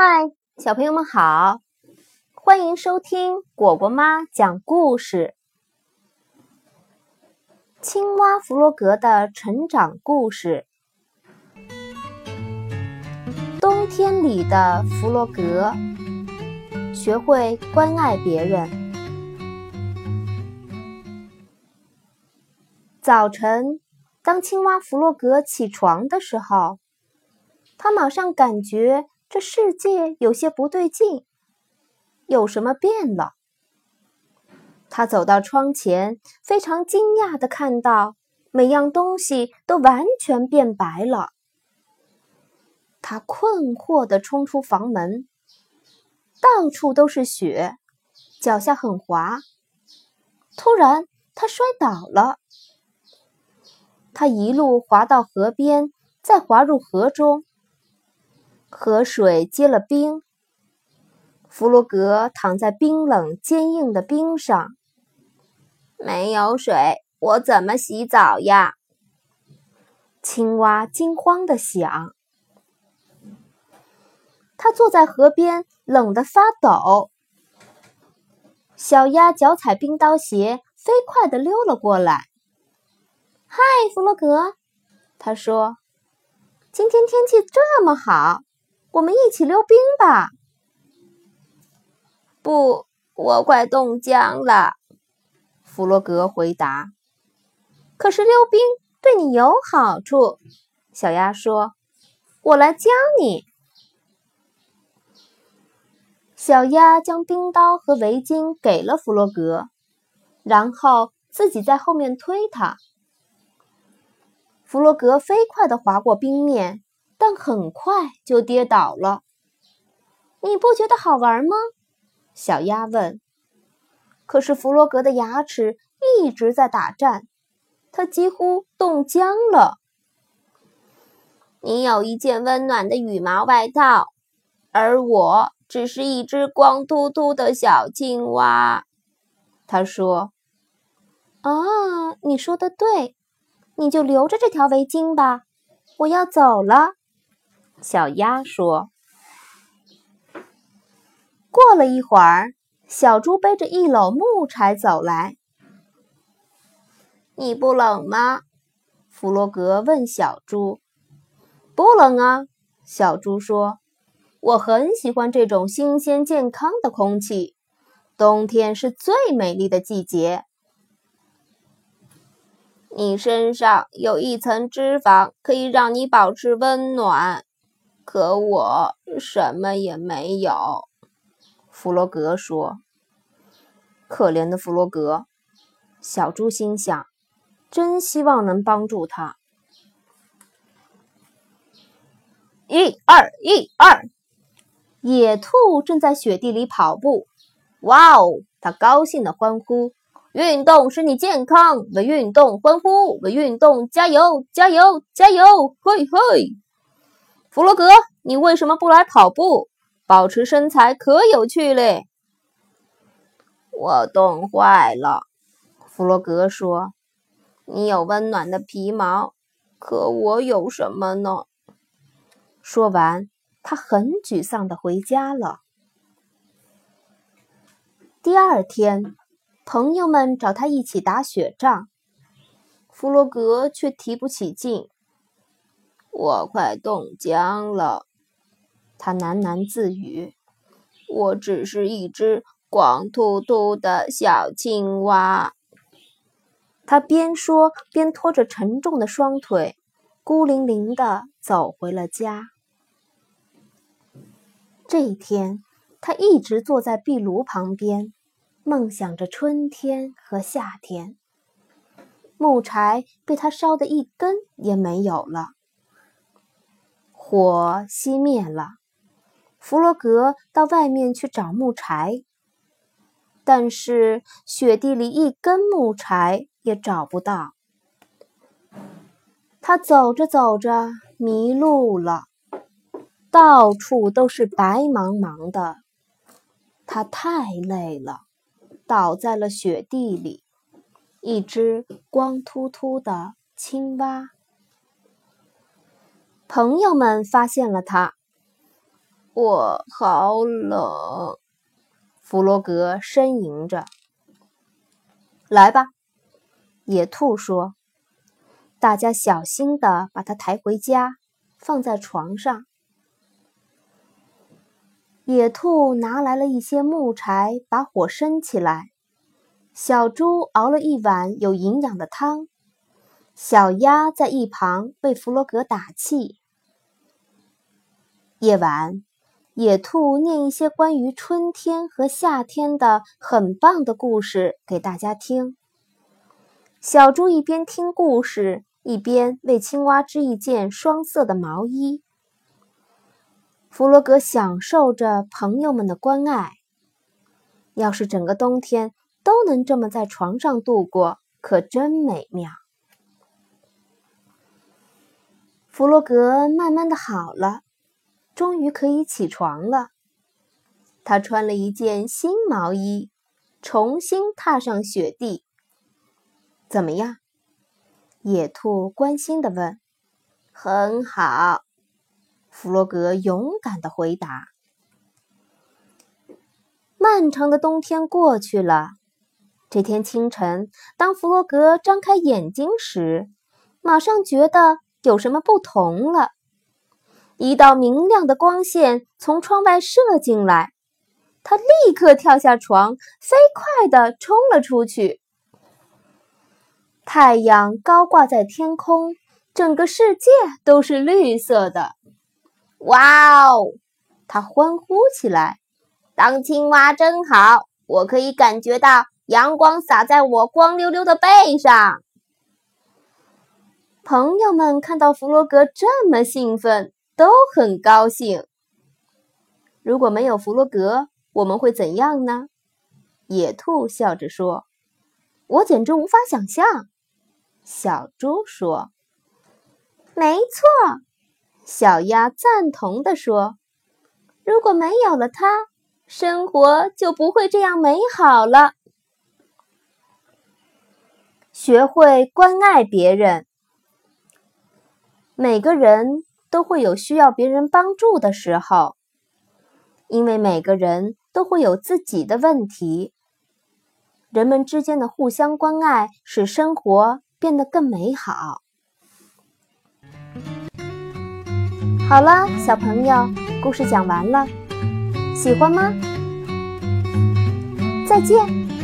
嗨，小朋友们好，欢迎收听果果妈讲故事。青蛙弗洛格的成长故事。冬天里的弗洛格，学会关爱别人。早晨，当青蛙弗洛格起床的时候，他马上感觉。这世界有些不对劲，有什么变了？他走到窗前，非常惊讶的看到每样东西都完全变白了。他困惑的冲出房门，到处都是雪，脚下很滑。突然，他摔倒了，他一路滑到河边，再滑入河中。河水结了冰，弗洛格躺在冰冷坚硬的冰上。没有水，我怎么洗澡呀？青蛙惊慌地想。他坐在河边，冷得发抖。小鸭脚踩冰刀鞋，飞快地溜了过来。“嗨，弗洛格！”他说，“今天天气这么好。”我们一起溜冰吧！不，我快冻僵了。弗洛格回答。可是溜冰对你有好处，小鸭说：“我来教你。”小鸭将冰刀和围巾给了弗洛格，然后自己在后面推他。弗洛格飞快地划过冰面。但很快就跌倒了。你不觉得好玩吗？小鸭问。可是弗洛格的牙齿一直在打颤，他几乎冻僵了。你有一件温暖的羽毛外套，而我只是一只光秃秃的小青蛙。他说：“啊，你说的对，你就留着这条围巾吧。我要走了。”小鸭说：“过了一会儿，小猪背着一篓木柴走来。你不冷吗？”弗洛格问小猪。“不冷啊。”小猪说，“我很喜欢这种新鲜健康的空气。冬天是最美丽的季节。你身上有一层脂肪，可以让你保持温暖。”可我什么也没有，弗洛格说。可怜的弗洛格，小猪心想，真希望能帮助他。一二一二，野兔正在雪地里跑步。哇哦，他高兴地欢呼：“运动使你健康，为运动欢呼，为运动加油，加油，加油！嘿嘿。”弗洛格，你为什么不来跑步？保持身材可有趣嘞！我冻坏了，弗洛格说：“你有温暖的皮毛，可我有什么呢？”说完，他很沮丧的回家了。第二天，朋友们找他一起打雪仗，弗洛格却提不起劲。我快冻僵了，他喃喃自语：“我只是一只光秃秃的小青蛙。”他边说边拖着沉重的双腿，孤零零地走回了家。这一天，他一直坐在壁炉旁边，梦想着春天和夏天。木柴被他烧得一根也没有了。火熄灭了，弗洛格到外面去找木柴，但是雪地里一根木柴也找不到。他走着走着迷路了，到处都是白茫茫的。他太累了，倒在了雪地里，一只光秃秃的青蛙。朋友们发现了他。我好冷。弗洛格呻吟着。来吧，野兔说。大家小心的把它抬回家，放在床上。野兔拿来了一些木柴，把火生起来。小猪熬了一碗有营养的汤。小鸭在一旁为弗洛格打气。夜晚，野兔念一些关于春天和夏天的很棒的故事给大家听。小猪一边听故事，一边为青蛙织一件双色的毛衣。弗洛格享受着朋友们的关爱。要是整个冬天都能这么在床上度过，可真美妙。弗洛格慢慢的好了，终于可以起床了。他穿了一件新毛衣，重新踏上雪地。怎么样？野兔关心的问。很好，弗洛格勇敢的回答。漫长的冬天过去了。这天清晨，当弗洛格张开眼睛时，马上觉得。有什么不同了？一道明亮的光线从窗外射进来，他立刻跳下床，飞快地冲了出去。太阳高挂在天空，整个世界都是绿色的。哇哦！他欢呼起来：“当青蛙真好，我可以感觉到阳光洒在我光溜溜的背上。”朋友们看到弗洛格这么兴奋，都很高兴。如果没有弗洛格，我们会怎样呢？野兔笑着说：“我简直无法想象。”小猪说：“没错。”小鸭赞同地说：“如果没有了它，生活就不会这样美好了。”学会关爱别人。每个人都会有需要别人帮助的时候，因为每个人都会有自己的问题。人们之间的互相关爱，使生活变得更美好。好了，小朋友，故事讲完了，喜欢吗？再见。